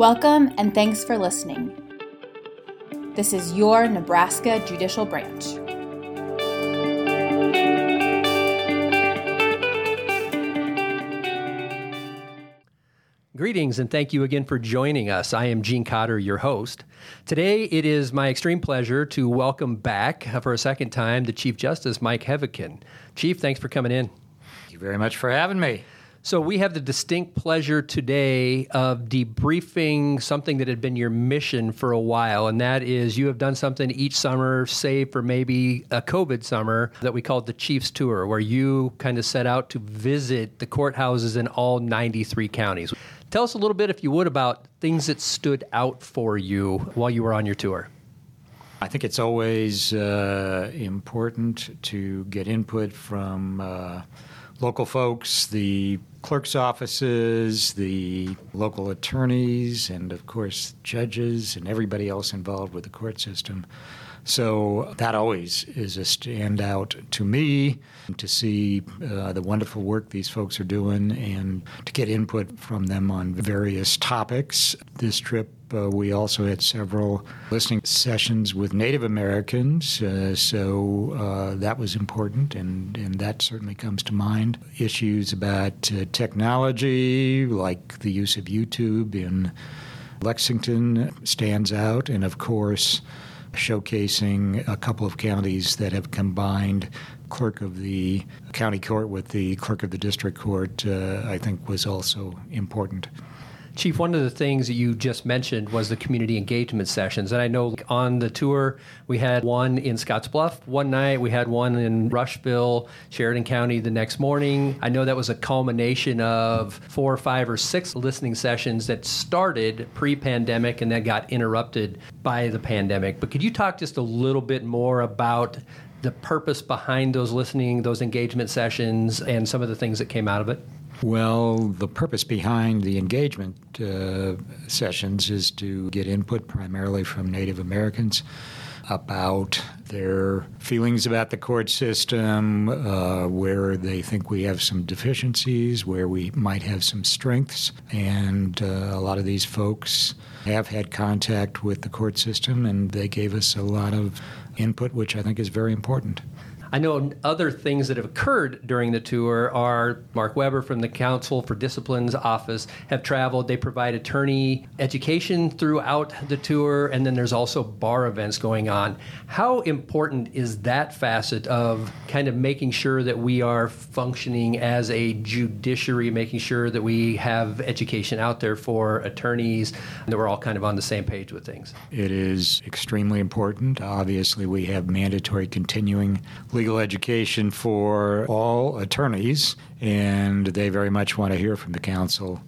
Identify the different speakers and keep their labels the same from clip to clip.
Speaker 1: Welcome and thanks for listening. This is your Nebraska Judicial Branch.
Speaker 2: Greetings and thank you again for joining us. I am Gene Cotter, your host. Today it is my extreme pleasure to welcome back uh, for a second time the Chief Justice Mike Heavican. Chief, thanks for coming in.
Speaker 3: Thank you very much for having me.
Speaker 2: So, we have the distinct pleasure today of debriefing something that had been your mission for a while, and that is you have done something each summer, save for maybe a COVID summer, that we called the Chiefs Tour, where you kind of set out to visit the courthouses in all 93 counties. Tell us a little bit, if you would, about things that stood out for you while you were on your tour.
Speaker 3: I think it's always uh, important to get input from uh, local folks, the clerk's offices, the local attorneys, and of course, judges and everybody else involved with the court system. So that always is a standout to me to see uh, the wonderful work these folks are doing and to get input from them on various topics. This trip uh, we also had several listening sessions with Native Americans, uh, so uh, that was important, and, and that certainly comes to mind. Issues about uh, technology, like the use of YouTube in Lexington, stands out, and of course, showcasing a couple of counties that have combined clerk of the county court with the clerk of the district court, uh, I think was also important.
Speaker 2: Chief, one of the things that you just mentioned was the community engagement sessions. And I know on the tour, we had one in Scottsbluff one night, we had one in Rushville, Sheridan County the next morning. I know that was a culmination of four, or five, or six listening sessions that started pre pandemic and then got interrupted by the pandemic. But could you talk just a little bit more about the purpose behind those listening, those engagement sessions, and some of the things that came out of it?
Speaker 3: Well, the purpose behind the engagement uh, sessions is to get input primarily from Native Americans about their feelings about the court system, uh, where they think we have some deficiencies, where we might have some strengths. And uh, a lot of these folks have had contact with the court system, and they gave us a lot of input, which I think is very important.
Speaker 2: I know other things that have occurred during the tour are Mark Weber from the Counsel for Discipline's office have traveled. They provide attorney education throughout the tour, and then there's also bar events going on. How important is that facet of kind of making sure that we are functioning as a judiciary, making sure that we have education out there for attorneys, and that we're all kind of on the same page with things?
Speaker 3: It is extremely important. Obviously, we have mandatory continuing legal education for all attorneys, and they very much want to hear from the counsel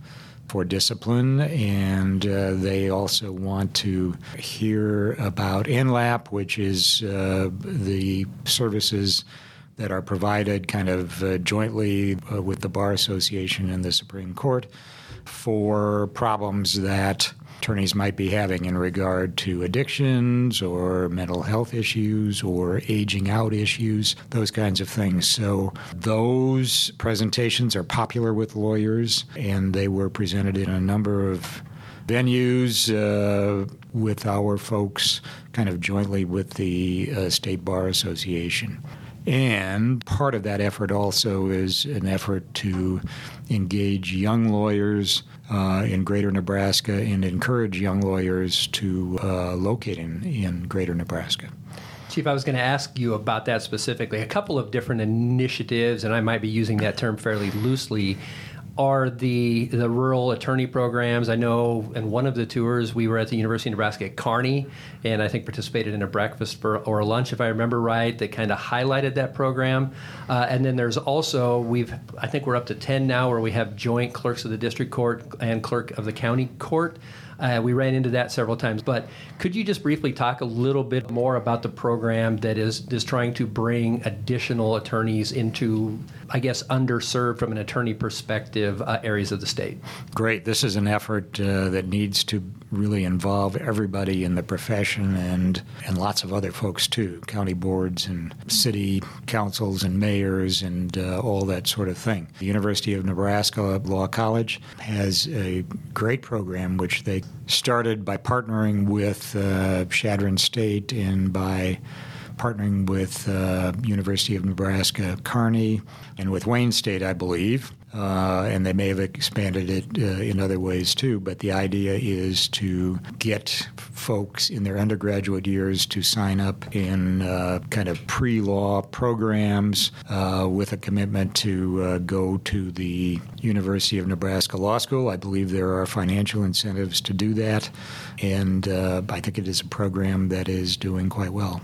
Speaker 3: for discipline, and uh, they also want to hear about NLAP, which is uh, the services that are provided kind of uh, jointly uh, with the Bar Association and the Supreme Court for problems that attorneys might be having in regard to addictions or mental health issues or aging out issues, those kinds of things. So those presentations are popular with lawyers, and they were presented in a number of venues uh, with our folks kind of jointly with the uh, State Bar Association. And part of that effort also is an effort to engage young lawyers uh, in greater Nebraska and encourage young lawyers to uh, locate in, in greater Nebraska.
Speaker 2: Chief, I was going to ask you about that specifically. A couple of different initiatives, and I might be using that term fairly loosely, are the the rural attorney programs. I know in one of the tours we were at the University of Nebraska at Kearney, and I think participated in a breakfast for, or a lunch, if I remember right, that kind of highlighted that program. Uh, and then there's also we've I think we're up to ten now where we have joint clerks of the district court and clerk of the county court. Uh, we ran into that several times, but could you just briefly talk a little bit more about the program that is is trying to bring additional attorneys into, I guess, underserved from an attorney perspective uh, areas of the state?
Speaker 3: Great. This is an effort uh, that needs to really involve everybody in the profession and and lots of other folks too, county boards and city councils and mayors and uh, all that sort of thing. The University of Nebraska Law College has a great program which they started by partnering with uh, Chadron State and by partnering with uh, University of Nebraska Kearney and with Wayne State, I believe. Uh, and they may have expanded it uh, in other ways too. But the idea is to get folks in their undergraduate years to sign up in uh, kind of pre law programs uh, with a commitment to uh, go to the University of Nebraska Law School. I believe there are financial incentives to do that. And uh, I think it is a program that is doing quite well.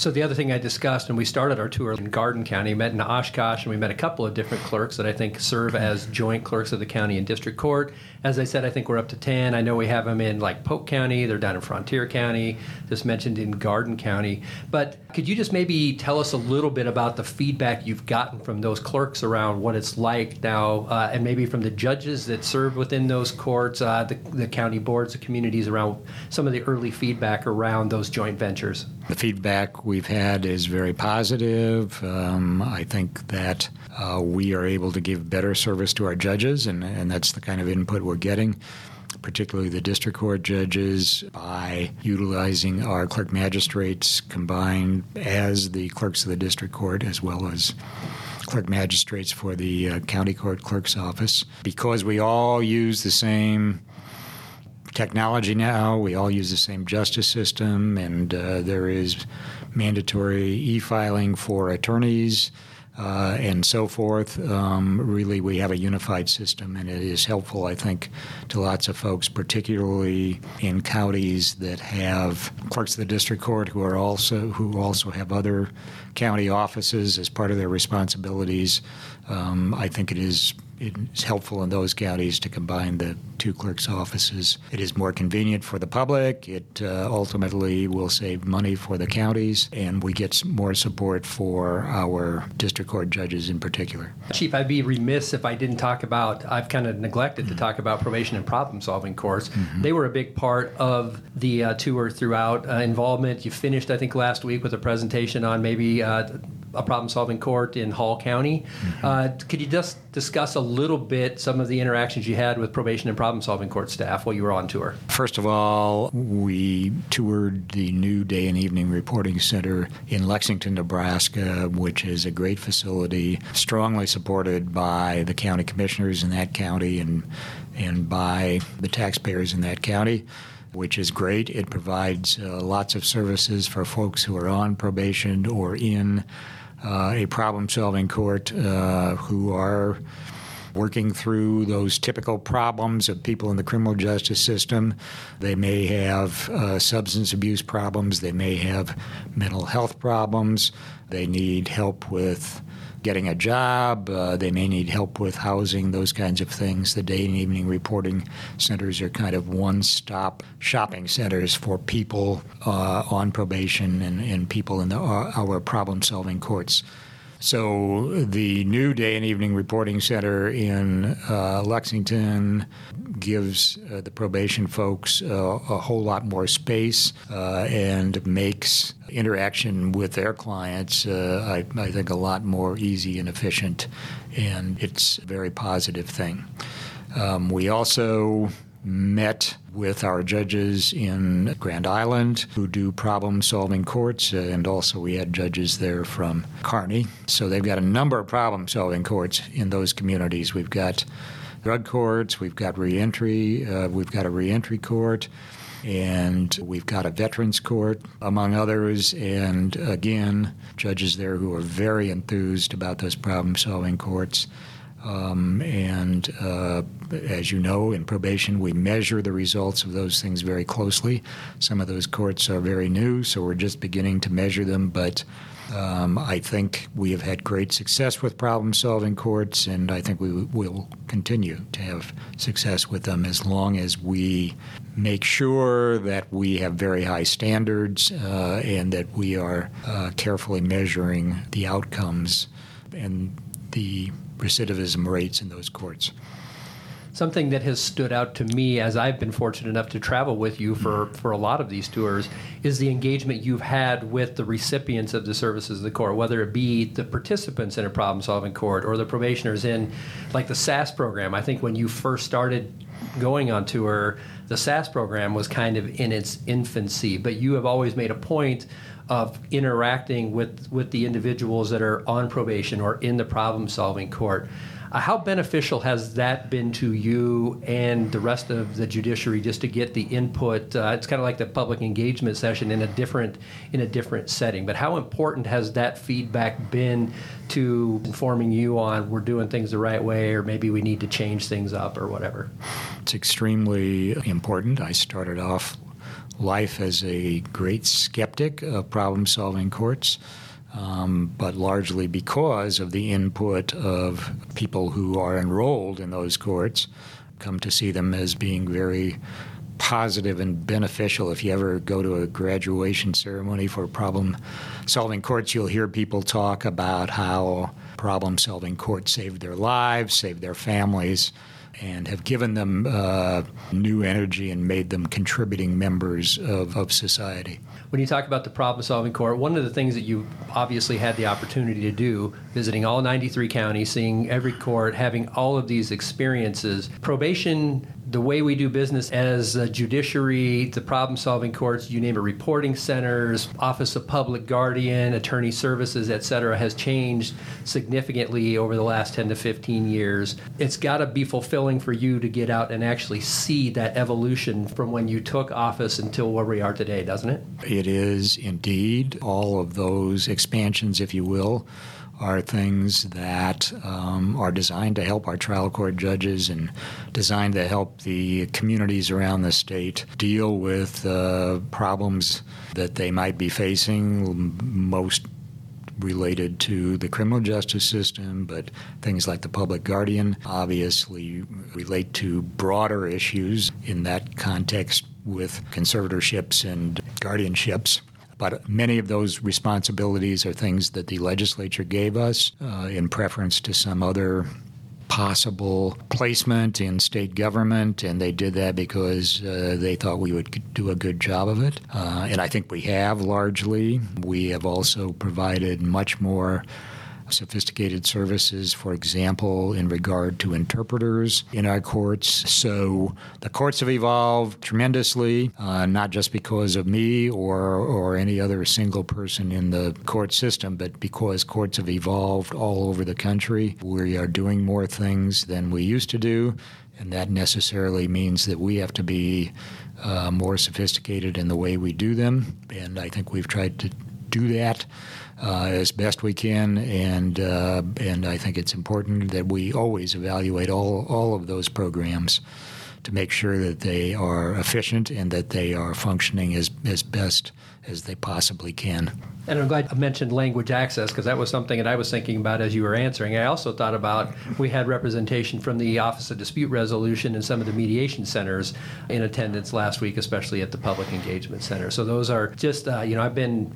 Speaker 2: So the other thing I discussed, and we started our tour in Garden County, met in Oshkosh, and we met a couple of different clerks that I think serve as joint clerks of the county and district court. As I said, I think we're up to 10. I know we have them in like Polk County, they're down in Frontier County, just mentioned in Garden County. But could you just maybe tell us a little bit about the feedback you've gotten from those clerks around what it's like now, uh, and maybe from the judges that serve within those courts, uh, the, the county boards, the communities around some of the early feedback around those joint ventures?
Speaker 3: The feedback we've had is very positive. Um, I think that uh, we are able to give better service to our judges, and, and that's the kind of input we're getting particularly the district court judges, by utilizing our clerk magistrates combined as the clerks of the district court as well as clerk magistrates for the uh, county court clerk's office. Because we all use the same technology now. We all use the same justice system, and uh, there is mandatory e filing for attorneys. Uh, and so forth. Um, really, we have a unified system, and it is helpful, I think, to lots of folks, particularly in counties that have clerks of the district court who are also who also have other county offices as part of their responsibilities. Um, I think it is it's helpful in those counties to combine the two clerks' offices. It is more convenient for the public. It uh, ultimately will save money for the counties, and we get more support for our district court judges in particular.
Speaker 2: Chief, I'd be remiss if I didn't talk about, I've kind of neglected mm-hmm. to talk about probation and problem solving courts. Mm-hmm. They were a big part of the uh, tour throughout uh, involvement. You finished, I think, last week with a presentation on maybe uh, a problem solving court in Hall County. Mm-hmm. Uh, could you just discuss a little bit some of the interactions you had with probation and problem solving court staff while you were on tour?
Speaker 3: First of all, we toured the new day and evening reporting center in Lexington, Nebraska, which is a great facility, strongly supported by the county commissioners in that county and and by the taxpayers in that county which is great. It provides uh, lots of services for folks who are on probation or in a problem solving court uh, who are working through those typical problems of people in the criminal justice system. They may have uh, substance abuse problems, they may have mental health problems, they need help with getting a job. Uh, they may need help with housing, those kinds of things. The day and evening reporting centers are kind of one stop shopping centers for people uh, on probation and, and people in the, uh, our problem solving courts. So the new day and evening reporting center in uh, Lexington gives uh, the probation folks uh, a whole lot more space uh, and makes interaction with their clients, uh, I, I think, a lot more easy and efficient, and it's a very positive thing. Um, we also met with our judges in Grand Island who do problem solving courts, uh, and also we had judges there from Kearney. So they've got a number of problem solving courts in those communities. We've got drug courts, we've got reentry, uh, we've got a reentry court. And we've got a veterans court, among others. And again, judges there who are very enthused about those problem solving courts. Um, and uh, as you know, in probation, we measure the results of those things very closely. Some of those courts are very new, so we're just beginning to measure them. But um, I think we have had great success with problem solving courts, and I think we will continue to have success with them as long as we make sure that we have very high standards uh, and that we are uh, carefully measuring the outcomes and the recidivism rates in those courts.
Speaker 2: something that has stood out to me as I've been fortunate enough to travel with you for, mm-hmm. for a lot of these tours is the engagement you've had with the recipients of the services of the court, whether it be the participants in a problem solving court or the probationers in like the SAS program. I think when you first started going on tour, the SAS program was kind of in its infancy, but you have always made a point of interacting with, with the individuals that are on probation or in the problem solving court. Uh, how beneficial has that been to you and the rest of the judiciary just to get the input? Uh, it's kind of like the public engagement session in a different in a different setting. But how important has that feedback been to informing you on we're doing things the right way, or maybe we need to change things up, or whatever?
Speaker 3: It's extremely important. I started off life as a great skeptic of problem solving courts um, but largely because of the input of people who are enrolled in those courts, come to see them as being very positive and beneficial. If you ever go to a graduation ceremony for problem solving courts, you'll hear people talk about how problem solving courts saved their lives, saved their families and have given them uh, new energy and made them contributing members of, of society.
Speaker 2: When you talk about the problem solving court, one of the things that you obviously had the opportunity to do, visiting all 93 counties, seeing every court, having all of these experiences, probation the way we do business as a judiciary, the problem solving courts, you name it, reporting centers, Office of Public Guardian, attorney services, et cetera, has changed significantly over the last 10 to 15 years. It's got to be fulfilling for you to get out and actually see that evolution from when you took office until where we are today, doesn't it?
Speaker 3: It is indeed. All of those expansions, if you will are things that um, are designed to help our trial court judges and designed to help the communities around the state deal with uh, problems that they might be facing, most related to the criminal justice system, but things like the public guardian obviously relate to broader issues in that context with conservatorships and guardianships. But many of those responsibilities are things that the legislature gave us uh, in preference to some other possible placement in state government, and they did that because uh, they thought we would do a good job of it. Uh, and I think we have largely. We have also provided much more sophisticated services, for example, in regard to interpreters in our courts. So the courts have evolved tremendously, uh, not just because of me or, or any other single person in the court system, but because courts have evolved all over the country. We are doing more things than we used to do, and that necessarily means that we have to be uh, more sophisticated in the way we do them. And I think we've tried to do that uh, as best we can, and uh, and I think it's important that we always evaluate all all of those programs to make sure that they are efficient and that they are functioning as as best as they possibly can.
Speaker 2: And I'm glad I mentioned language access because that was something that I was thinking about as you were answering. I also thought about we had representation from the Office of Dispute Resolution and some of the mediation centers in attendance last week, especially at the Public Engagement Center. So those are just, uh, you know, I've been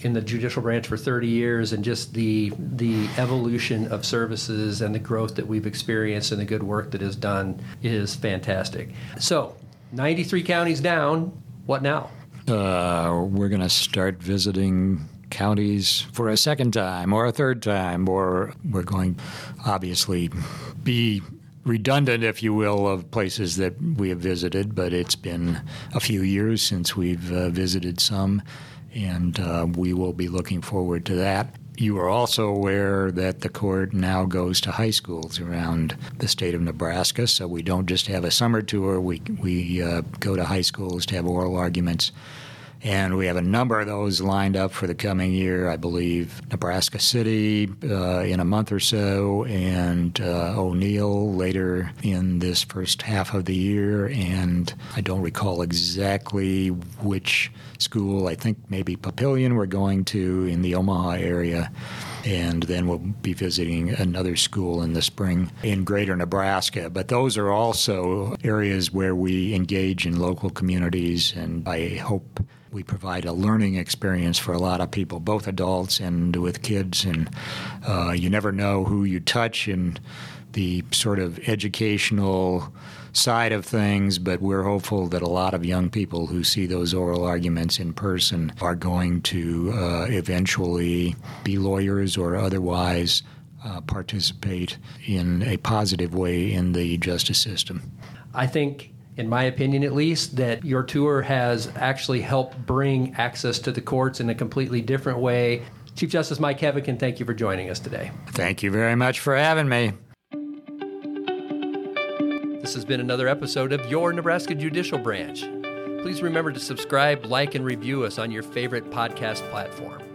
Speaker 2: in the judicial branch for 30 years and just the the evolution of services and the growth that we've experienced and the good work that is done is fantastic. So, 93 counties down, what now?
Speaker 3: Uh, we're going to start visiting counties for a second time or a third time, or we're going obviously be redundant, if you will, of places that we have visited, but it's been a few years since we've uh, visited some and uh, we will be looking forward to that. You are also aware that the court now goes to high schools around the state of Nebraska, so we don't just have a summer tour, we, we uh, go to high schools to have oral arguments and we have a number of those lined up for the coming year. I believe Nebraska City uh, in a month or so, and uh, O'Neill later in this first half of the year. And I don't recall exactly which school. I think maybe Papillion we're going to in the Omaha area. And then we'll be visiting another school in the spring in greater Nebraska. But those are also areas where we engage in local communities, and I hope we provide a learning experience for a lot of people, both adults and with kids. And uh, you never know who you touch in the sort of educational side of things, but we're hopeful that a lot of young people who see those oral arguments in person are going to uh, eventually be lawyers or otherwise uh, participate in a positive way in the justice system.
Speaker 2: I think in my opinion at least, that your tour has actually helped bring access to the courts in a completely different way. Chief Justice Mike Heavican, thank you for joining us today.
Speaker 3: Thank you very much for having me.
Speaker 2: This has been another episode of Your Nebraska Judicial Branch. Please remember to subscribe, like, and review us on your favorite podcast platform.